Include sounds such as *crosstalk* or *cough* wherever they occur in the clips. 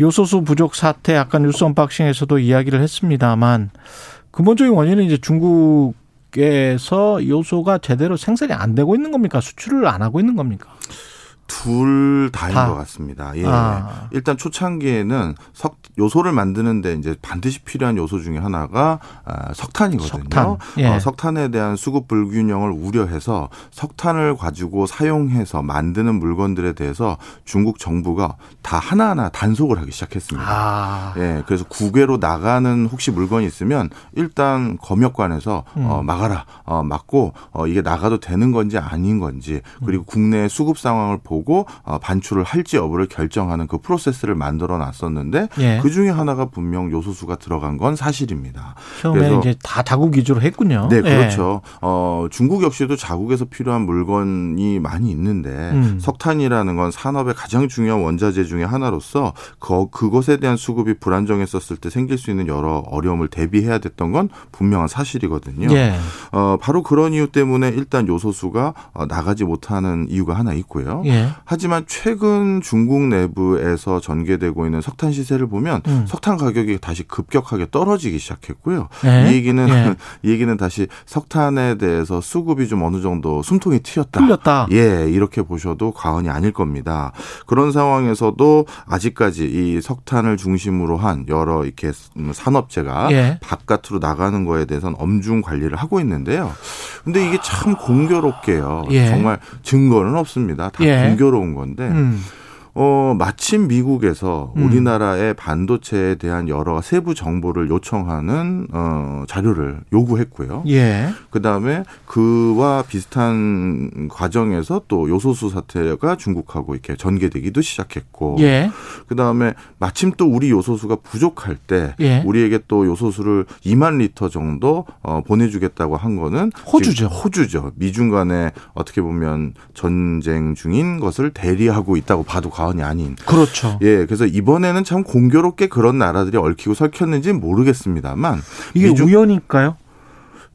요소수 부족 사태 아까 뉴스 언박싱에서도 이야기를 했습니다만 근본적인 원인은 이제 중국에서 요소가 제대로 생산이 안 되고 있는 겁니까? 수출을 안 하고 있는 겁니까? 둘 다인 다. 것 같습니다. 예. 아. 일단 초창기에는 석 요소를 만드는데 이제 반드시 필요한 요소 중에 하나가 아, 석탄이거든요. 석탄. 예. 어, 석탄에 대한 수급 불균형을 우려해서 석탄을 가지고 사용해서 만드는 물건들에 대해서 중국 정부가 다 하나하나 단속을 하기 시작했습니다. 아. 예, 그래서 국외로 나가는 혹시 물건이 있으면 일단 검역관에서 음. 어, 막아라, 어, 막고 어, 이게 나가도 되는 건지 아닌 건지 그리고 국내 수급 상황을 보고 어, 반출을 할지 여부를 결정하는 그 프로세스를 만들어 놨었는데 예. 그 중에 하나가 분명 요소수가 들어간 건 사실입니다. 처음에는 그래서- 이제 다 자국 위주로 했군요. 네, 예. 그렇죠. 어, 중국 역시도 자국에서 필요한 물건이 많이 있는데 음. 석탄이라는 건 산업의 가장 중요한 원자재 중에 하나로서 그, 그것에 대한 수급이 불안정했었을 때 생길 수 있는 여러 어려움을 대비해야 됐던 건 분명한 사실이거든요. 예. 어, 바로 그런 이유 때문에 일단 요소수가 어, 나가지 못하는 이유가 하나 있고요. 예. 하지만 최근 중국 내부에서 전개되고 있는 석탄 시세를 보면 음. 석탄 가격이 다시 급격하게 떨어지기 시작했고요. 예. 이 얘기는 예. *laughs* 이 얘기는 다시 석탄에 대해서 수급이 좀 어느 정도 숨통이 트였다. 풀렸다. 예, 이렇게 보셔도 과언이 아닐 겁니다. 그런 상황에서도 아직까지 이 석탄을 중심으로 한 여러 이렇게 산업체가 예. 바깥으로 나가는 거에 대해서는 엄중 관리를 하고 있는데요. 근데 이게 참 공교롭게요. 예. 정말 증거는 없습니다. 다 예. 공교로운 건데 음. 어, 마침 미국에서 음. 우리나라의 반도체에 대한 여러 세부 정보를 요청하는 어, 자료를 요구했고요. 예. 그다음에 그와 비슷한 과정에서 또 요소수 사태가 중국하고 이렇게 전개되기도 시작했고 예. 그다음에 마침 또 우리 요소수가 부족할 때 예. 우리에게 또 요소수를 2만 리터 정도 어, 보내주겠다고 한 거는 호주죠. 호주죠. 미중 간에 어떻게 보면 전쟁 중인 것을 대리하고 있다고 봐도 과언이 아닌. 그렇죠. 예, 그래서 이번에는 참 공교롭게 그런 나라들이 얽히고 설켰는지 는 모르겠습니다만 이게 미중- 우연일까요?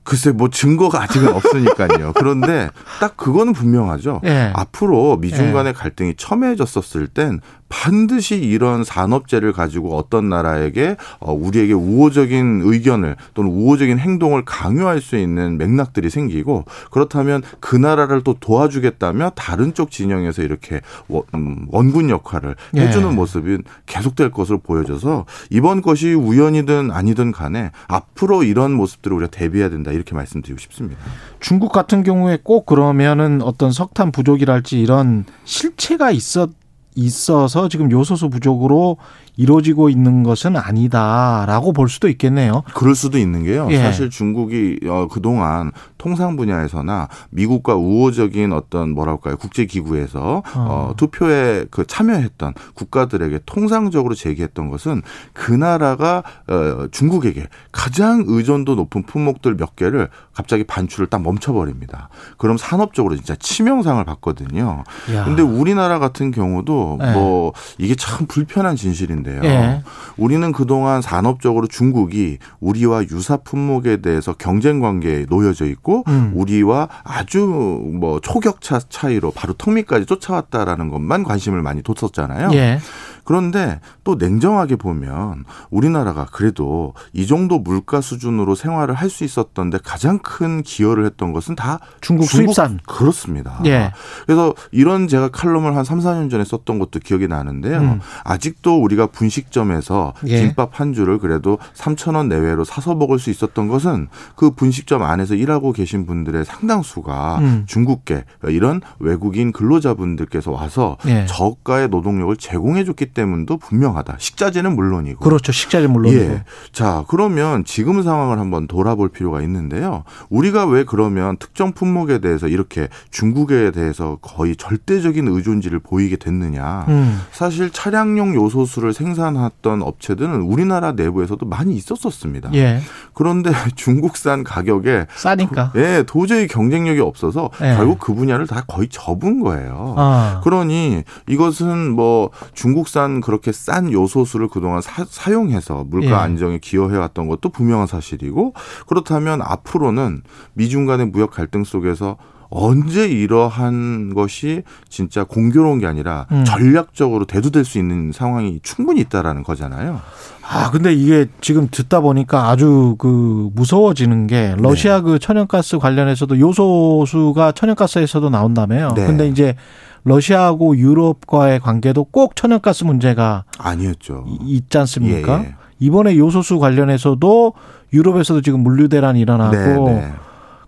글쎄 뭐 증거가 아직은 없으니까요. 그런데 딱 그거는 분명하죠. 예. 앞으로 미중 예. 간의 갈등이 첨예해졌었을 땐 반드시 이런 산업재를 가지고 어떤 나라에게 어, 우리에게 우호적인 의견을 또는 우호적인 행동을 강요할 수 있는 맥락들이 생기고 그렇다면 그 나라를 또 도와주겠다며 다른 쪽 진영에서 이렇게 원- 음, 원군 역할을 예. 해주는 모습이 계속될 것으로 보여져서 이번 것이 우연이든 아니든 간에 앞으로 이런 모습들을 우리가 대비해야 된다 이렇게 말씀드리고 싶습니다. 중국 같은 경우에 꼭 그러면은 어떤 석탄 부족이랄지 이런 실체가 있었 있어서 지금 요소수 부족으로 이루어지고 있는 것은 아니다라고 볼 수도 있겠네요. 그럴 수도 있는 게요. 예. 사실 중국이 어, 그동안 통상 분야에서나 미국과 우호적인 어떤 뭐랄까요 국제 기구에서 어, 투표에 그 참여했던 국가들에게 통상적으로 제기했던 것은 그 나라가 어, 중국에게 가장 의존도 높은 품목들 몇 개를 갑자기 반출을 딱 멈춰버립니다. 그럼 산업적으로 진짜 치명상을 받거든요. 야. 근데 우리나라 같은 경우도 예. 뭐 이게 참 불편한 진실인데요. 예. 우리는 그동안 산업적으로 중국이 우리와 유사 품목에 대해서 경쟁 관계에 놓여져 있고 음. 우리와 아주 뭐 초격차 차이로 바로 턱밑까지 쫓아왔다라는 것만 관심을 많이 뒀었잖아요. 예. 그런데 또 냉정하게 보면 우리나라가 그래도 이 정도 물가 수준으로 생활을 할 수 있었던데 가장 큰 기여를 했던 것은 다 중국 수입산. 그렇습니다. 예. 그래서 이런 제가 칼럼을 한 3, 4년 전에 썼던 것도 기억이 나는데요. 음. 아직도 우리가 분식점에서 예. 김밥 한 줄을 그래도 3천 원 내외로 사서 먹을 수 있었던 것은 그 분식점 안에서 일하고 계신 분들의 상당수가 음. 중국계 이런 외국인 근로자분들께서 와서 예. 저가의 노동력을 제공해 줬기 때문도 분명하다. 식자재는 물론이고. 그렇죠. 식자재 물론이고. 예. 자, 그러면 지금 상황을 한번 돌아볼 필요가 있는데요. 우리가 왜 그러면 특정 품목에 대해서 이렇게 중국에 대해서 거의 절대적인 의존지를 보이게 됐느냐. 음. 사실 차량용 요소수를 생산했던 업체들은 우리나라 내부에서도 많이 있었었습니다. 예. 그런데 *laughs* 중국산 가격에 싸니까. 예, 도저히 경쟁력이 없어서 예. 결국 그 분야를 다 거의 접은 거예요. 아. 그러니 이것은 뭐 중국산 그렇게 싼 요소수를 그동안 사, 용해서 물가 예. 안정에 기여해 왔던 것도 분명한 사실이고 그렇다면 앞으로는 미중 간의 무역 갈등 속에서 언제 이러한 것이 진짜 공교로운 게 아니라 음. 전략적으로 대두될 수 있는 상황이 충분히 있다라는 거잖아요. 아, 근데 이게 지금 듣다 보니까 아주 그 무서워지는 게 러시아 그 천연가스 관련해서도 요소수가 천연가스에서도 나온다며요. 네. 근데 이제 러시아하고 유럽과의 관계도 꼭 천연가스 문제가 아니었죠. 이- 있지 않습니까? 예, 예. 이번에 요소수 관련해서도 유럽에서도 지금 물류 대란 일어나고 네, 네.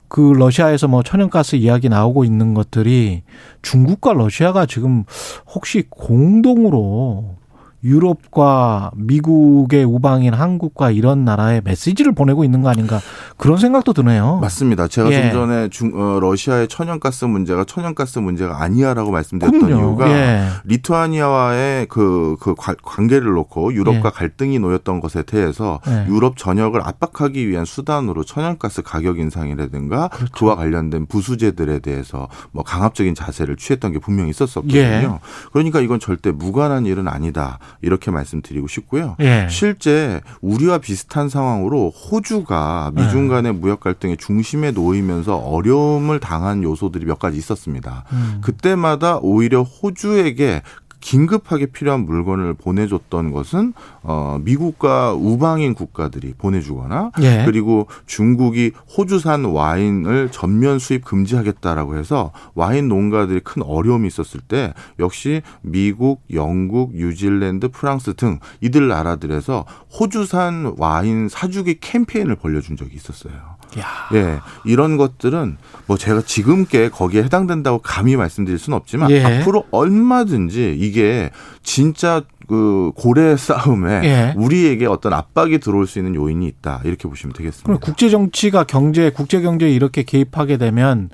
그 러시아에서 뭐 천연가스 이야기 나오고 있는 것들이 중국과 러시아가 지금 혹시 공동으로 유럽과 미국의 우방인 한국과 이런 나라에 메시지를 보내고 있는 거 아닌가 그런 생각도 드네요. 맞습니다. 제가 예. 좀 전에 중, 어, 러시아의 천연가스 문제가 천연가스 문제가 아니야라고 말씀드렸던 그럼요. 이유가 예. 리투아니아와의 그, 그 관- 관계를 놓고 유럽과 예. 갈등이 놓였던 것에 대해서 예. 유럽 전역을 압박하기 위한 수단으로 천연가스 가격 인상이라든가 그렇죠. 그와 관련된 부수제들에 대해서 뭐 강압적인 자세를 취했던 게 분명히 있었었거든요. 예. 그러니까 이건 절대 무관한 일은 아니다. 이렇게 말씀드리고 싶고요. 예. 실제 우리와 비슷한 상황으로 호주가 미중 네. 간의 무역 갈등의 중심에 놓이면서 어려움을 당한 요소들이 몇 가지 있었습니다. 음. 그때마다 오히려 호주에게 긴급하게 필요한 물건을 보내줬던 것은 어 미국과 우방인 국가들이 보내주거나 예. 그리고 중국이 호주산 와인을 전면 수입 금지하겠다라고 해서 와인 농가들이 큰 어려움이 있었을 때 역시 미국, 영국, 뉴질랜드, 프랑스 등 이들 나라들에서 호주산 와인 사주기 캠페인을 벌려준 적이 있었어요. 야. 예, 이런 것들은 뭐 제가 지금께 거기에 해당된다고 감히 말씀드릴 수는 없지만 예. 앞으로 얼마든지 이게 진짜 그 고래 *laughs* 싸움에 예. 우리에게 어떤 압박이 들어올 수 있는 요인이 있다 이렇게 보시면 되겠습니다. 그럼 국제 정치가 경제, 국제 경제에 이렇게 개입하게 되면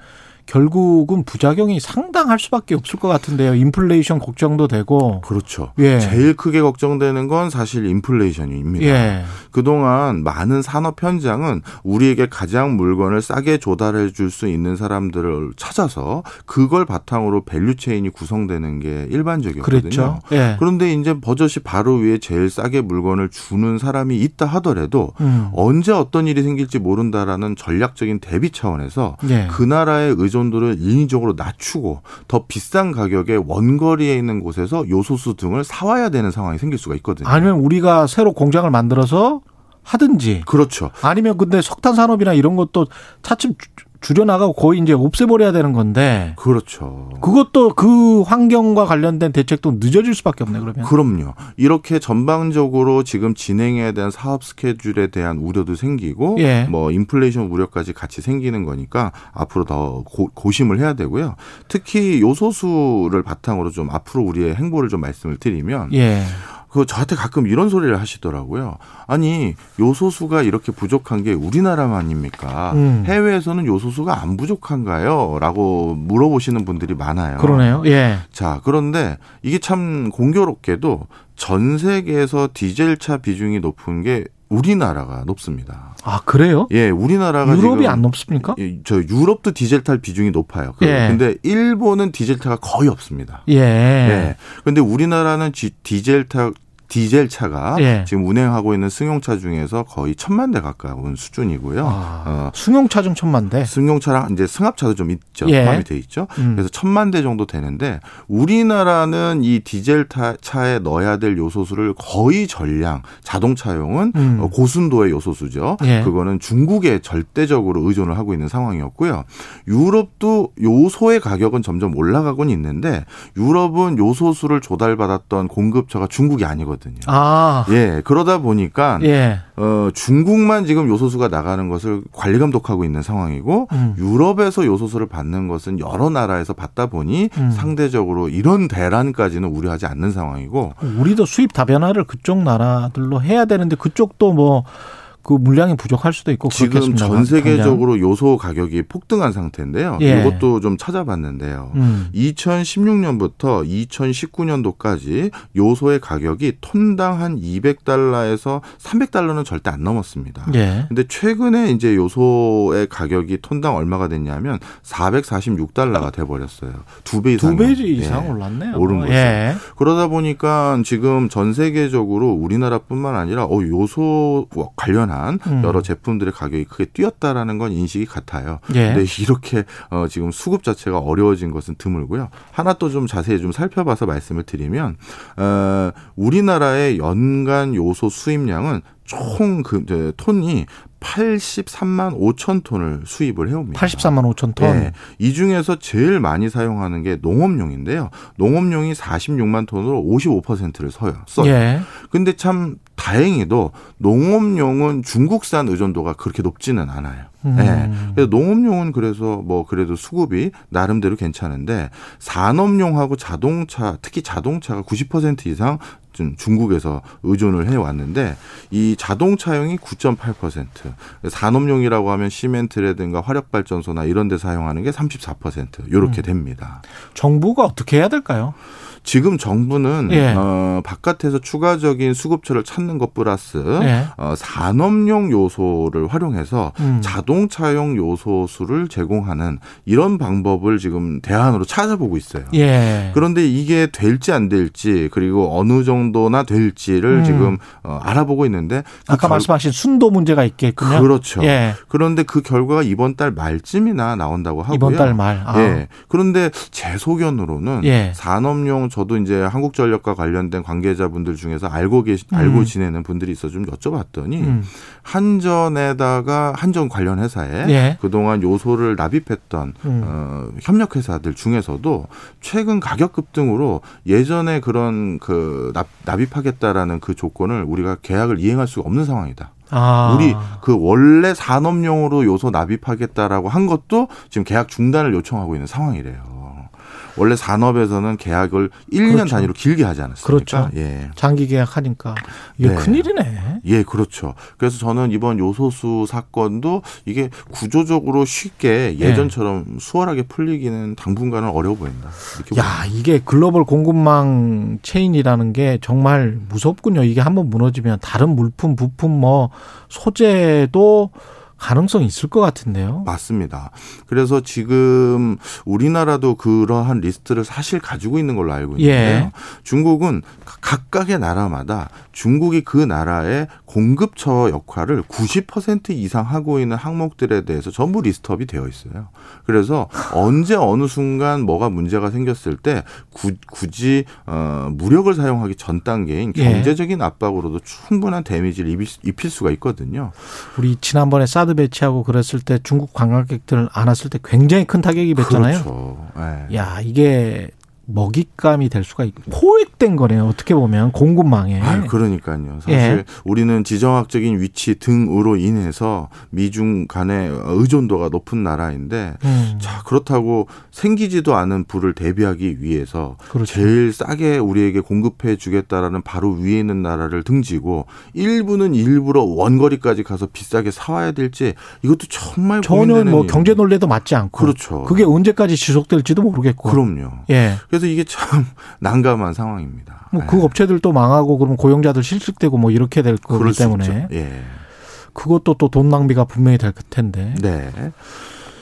결국은 부작용이 상당할 수밖에 없을 것 같은데요. 인플레이션 걱정도 되고. 그렇죠. 예. 제일 크게 걱정되는 건 사실 인플레이션입니다. 예. 그동안 많은 산업 현장은 우리에게 가장 물건을 싸게 조달해 줄 수 있는 사람들을 찾아서 그걸 바탕으로 value chain이 구성되는 게 일반적이었거든요. 그랬죠. 예. 그런데 이제 버젓이 바로 위에 제일 싸게 물건을 주는 사람이 있다 하더라도 음. 언제 어떤 일이 생길지 모른다라는 전략적인 대비 차원에서 예. 그 나라의 의존도를 인위적으로 낮추고 더 비싼 가격에 원거리에 있는 곳에서 요소수 등을 사와야 되는 상황이 생길 수가 있거든요. 아니면 우리가 새로 공장을 만들어서 하든지 그렇죠. 아니면 근데 석탄 산업이나 이런 것도 차츰 주- 줄여나가고 거의 이제 없애버려야 되는 건데 그렇죠. 그것도 그 환경과 관련된 대책도 늦어질 수밖에 없네 그러면. 그럼요. 이렇게 전방적으로 지금 진행해야 되는 사업 스케줄에 대한 우려도 생기고 예. 뭐 인플레이션 우려까지 같이 생기는 거니까 앞으로 더 고, 고심을 해야 되고요. 특히 요소수를 바탕으로 좀 앞으로 우리의 행보를 좀 말씀을 드리면 예. 그 저한테 가끔 이런 소리를 하시더라고요. 아니 요소수가 이렇게 부족한 게 우리나라만입니까? 음. 해외에서는 요소수가 안 부족한가요?라고 물어보시는 분들이 많아요. 그러네요. 예. 자 그런데 이게 참 공교롭게도 전 세계에서 디젤차 비중이 높은 게 우리나라가 높습니다. 아 그래요? 예, 우리나라가 유럽이 안 높습니까? 예, 저 유럽도 디젤 탈 비중이 높아요. 그- 예. 근데 일본은 디젤 차가 거의 없습니다. 예. 예. 근데 우리나라는 지- 디젤 타 디젤 차가 예. 지금 운행하고 있는 승용차 중에서 거의 천만 대 가까운 수준이고요. 아, 어, 승용차 중 천만 대. 승용차랑 이제 승합차도 좀 있죠. 예. 포함이 돼 있죠. 음. 그래서 천만 대 정도 되는데 우리나라는 이 디젤 타- 차에 넣어야 될 요소수를 거의 전량 자동차용은 음. 어, 고순도의 요소수죠. 예. 그거는 중국에 절대적으로 의존을 하고 있는 상황이었고요. 유럽도 요소의 가격은 점점 올라가곤 있는데 유럽은 요소수를 조달받았던 공급처가 중국이 아니거든요. 아. 예, 그러다 보니까 예. 어, 중국만 지금 요소수가 나가는 것을 관리 감독하고 있는 상황이고 음. 유럽에서 요소수를 받는 것은 여러 나라에서 받다 보니 음. 상대적으로 이런 대란까지는 우려하지 않는 상황이고 우리도 수입 다변화를 그쪽 나라들로 해야 되는데 그쪽도 뭐 그 물량이 부족할 수도 있고 지금. 전 세계적으로 요소 가격이 폭등한 상태인데요. 예. 이것도 좀 찾아봤는데요. 음. 2016년부터 2019년도까지 요소의 가격이 톤당 한 200달러에서 300달러는 절대 안 넘었습니다. 예. 근데 최근에 이제 요소의 가격이 톤당 얼마가 됐냐면 446달러가 돼 버렸어요. 두 배 이상. 두배 이상 올랐네요. 오른 거죠. 예. 그러다 보니까 지금 전 세계적으로 우리나라뿐만 아니라 어 요소 관련 한 음. 여러 제품들의 가격이 크게 뛰었다라는 건 인식이 같아요. 예. 근데 이렇게 어 지금 수급 자체가 어려워진 것은 드물고요. 하나 또 좀 자세히 좀 살펴봐서 말씀을 드리면 어 우리나라의 연간 요소 수입량은 총그 톤이 83만 5천 톤을 수입을 해옵니다. 83만 5천 톤. 예, 이 중에서 제일 많이 사용하는 게 농업용인데요. 농업용이 46만 톤으로 55%를 서요. 써요. 예. 근데 참 다행히도 농업용은 중국산 의존도가 그렇게 높지는 않아요. 음. 예. 그래서 농업용은 그래서 뭐 그래도 수급이 나름대로 괜찮은데 산업용하고 자동차, 특히 자동차가 90% 이상 좀 중국에서 의존을 해 왔는데 이 자동차용이 9.8%, 산업용이라고 하면 시멘트라든가 화력 발전소나 이런 데 사용하는 게 34% 요렇게 음. 됩니다. 정부가 어떻게 해야 될까요? 지금 정부는 예. 어, 바깥에서 추가적인 수급처를 찾는 것 플러스 예. 어, 산업용 요소를 활용해서 음. 자동차용 요소수를 제공하는 이런 방법을 지금 대안으로 찾아보고 있어요. 예. 그런데 이게 될지 안 될지 그리고 어느 정도나 될지를 음. 지금 어, 알아보고 있는데 그 아까 결- 말씀하신 순도 문제가 있겠군요. 그렇죠. 예. 그런데 그 결과가 이번 달 말쯤이나 나온다고 하고요. 이번 달 말. 아. 예. 그런데 제 소견으로는 예. 산업용 저도 이제 한국전력과 관련된 관계자분들 중에서 알고 계시 음. 알고 지내는 분들이 있어 좀 여쭤봤더니 음. 한전에다가 한전 관련 회사에 예. 그동안 요소를 납입했던 음. 어, 협력 회사들 중에서도 최근 가격 급등으로 예전에 그런 그 납, 납입하겠다라는 그 조건을 우리가 계약을 이행할 수가 없는 상황이다. 아. 우리 그 원래 산업용으로 요소 납입하겠다라고 한 것도 지금 계약 중단을 요청하고 있는 상황이래요. 원래 산업에서는 계약을 1년 그렇죠. 단위로 길게 하지 않았습니까? 그렇죠. 예. 장기 계약하니까 이게 네. 큰일이네. 예, 그렇죠. 그래서 저는 이번 요소수 사건도 이게 구조적으로 쉽게 예. 예전처럼 수월하게 풀리기는 당분간은 어려워 보인다. 이렇게 야, 이게 글로벌 공급망 체인이라는 게 정말 무섭군요. 이게 한번 무너지면 다른 물품, 부품 뭐 소재도 가능성이 있을 것 같은데요. 맞습니다. 그래서 지금 우리나라도 그러한 리스트를 사실 가지고 있는 걸로 알고 있는데요. 예. 중국은 각각의 나라마다 중국이 그 나라의 공급처 역할을 90% 이상 하고 있는 항목들에 대해서 전부 리스트업이 되어 있어요. 그래서 언제 어느 순간 뭐가 문제가 생겼을 때 구, 굳이 어, 무력을 사용하기 전 단계인 예. 경제적인 압박으로도 충분한 데미지를 입힐, 입힐 수가 있거든요. 우리 지난번에 사드 배치하고 그랬을 때 중국 관광객들 안 왔을 때 굉장히 큰 타격이 됐잖아요. 그렇죠. 예. 야, 이게 먹잇감이 될 수가 있고 포획된 거네요. 어떻게 보면 공급망에. 아, 그러니까요. 사실 예. 우리는 지정학적인 위치 등으로 인해서 미중 간의 의존도가 높은 나라인데 음, 자, 그렇다고 생기지도 않은 불을 대비하기 위해서 그렇죠. 제일 싸게 우리에게 공급해 주겠다라는 바로 위에 있는 나라를 등지고 일부는 일부러 원거리까지 가서 비싸게 사와야 될지 이것도 정말 전혀 뭐. 경제 논리도 맞지 않고. 그렇죠. 그게 언제까지 지속될지도 모르겠고. 그럼요. 예. 그래서 이게 참 *laughs* 난감한 상황입니다. 뭐그 예. 업체들도 망하고 그러면 고용자들 실직되고 뭐 이렇게 될 거기 때문에. 예. 그것도 또 돈 낭비가 분명히 될 텐데. 네.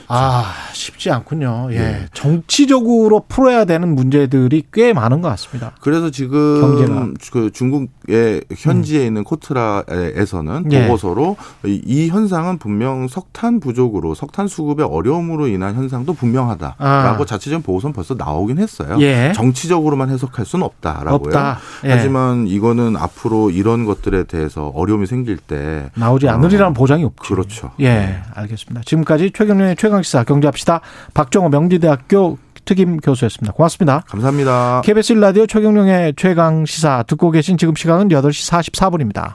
아, 쉽지 않군요. 예. 예. 정치적으로 풀어야 되는 문제들이 꽤 많은 것 같습니다. 그래서 지금. 그 중국의 현지에 있는 코트라에서는 예. 보고서로 이, 이 현상은 분명 석탄 부족으로 석탄 수급의 어려움으로 인한 현상도 분명하다라고 아. 자체적인 보고서는 벌써 나오긴 했어요. 예. 정치적으로만 해석할 수는 없다라고요. 없다. 예. 하지만 이거는 앞으로 이런 것들에 대해서 어려움이 생길 때 나오지 않으리라는 보장이 없죠. 그렇죠. 예, 알겠습니다. 지금까지 최경련의 최 강시사 경제합시다. 박정호 명지대학교 특임 교수였습니다. 고맙습니다. 감사합니다. KBS 1라디오 최경련의 최강시사 듣고 계신 지금 시각은 8시 44분입니다.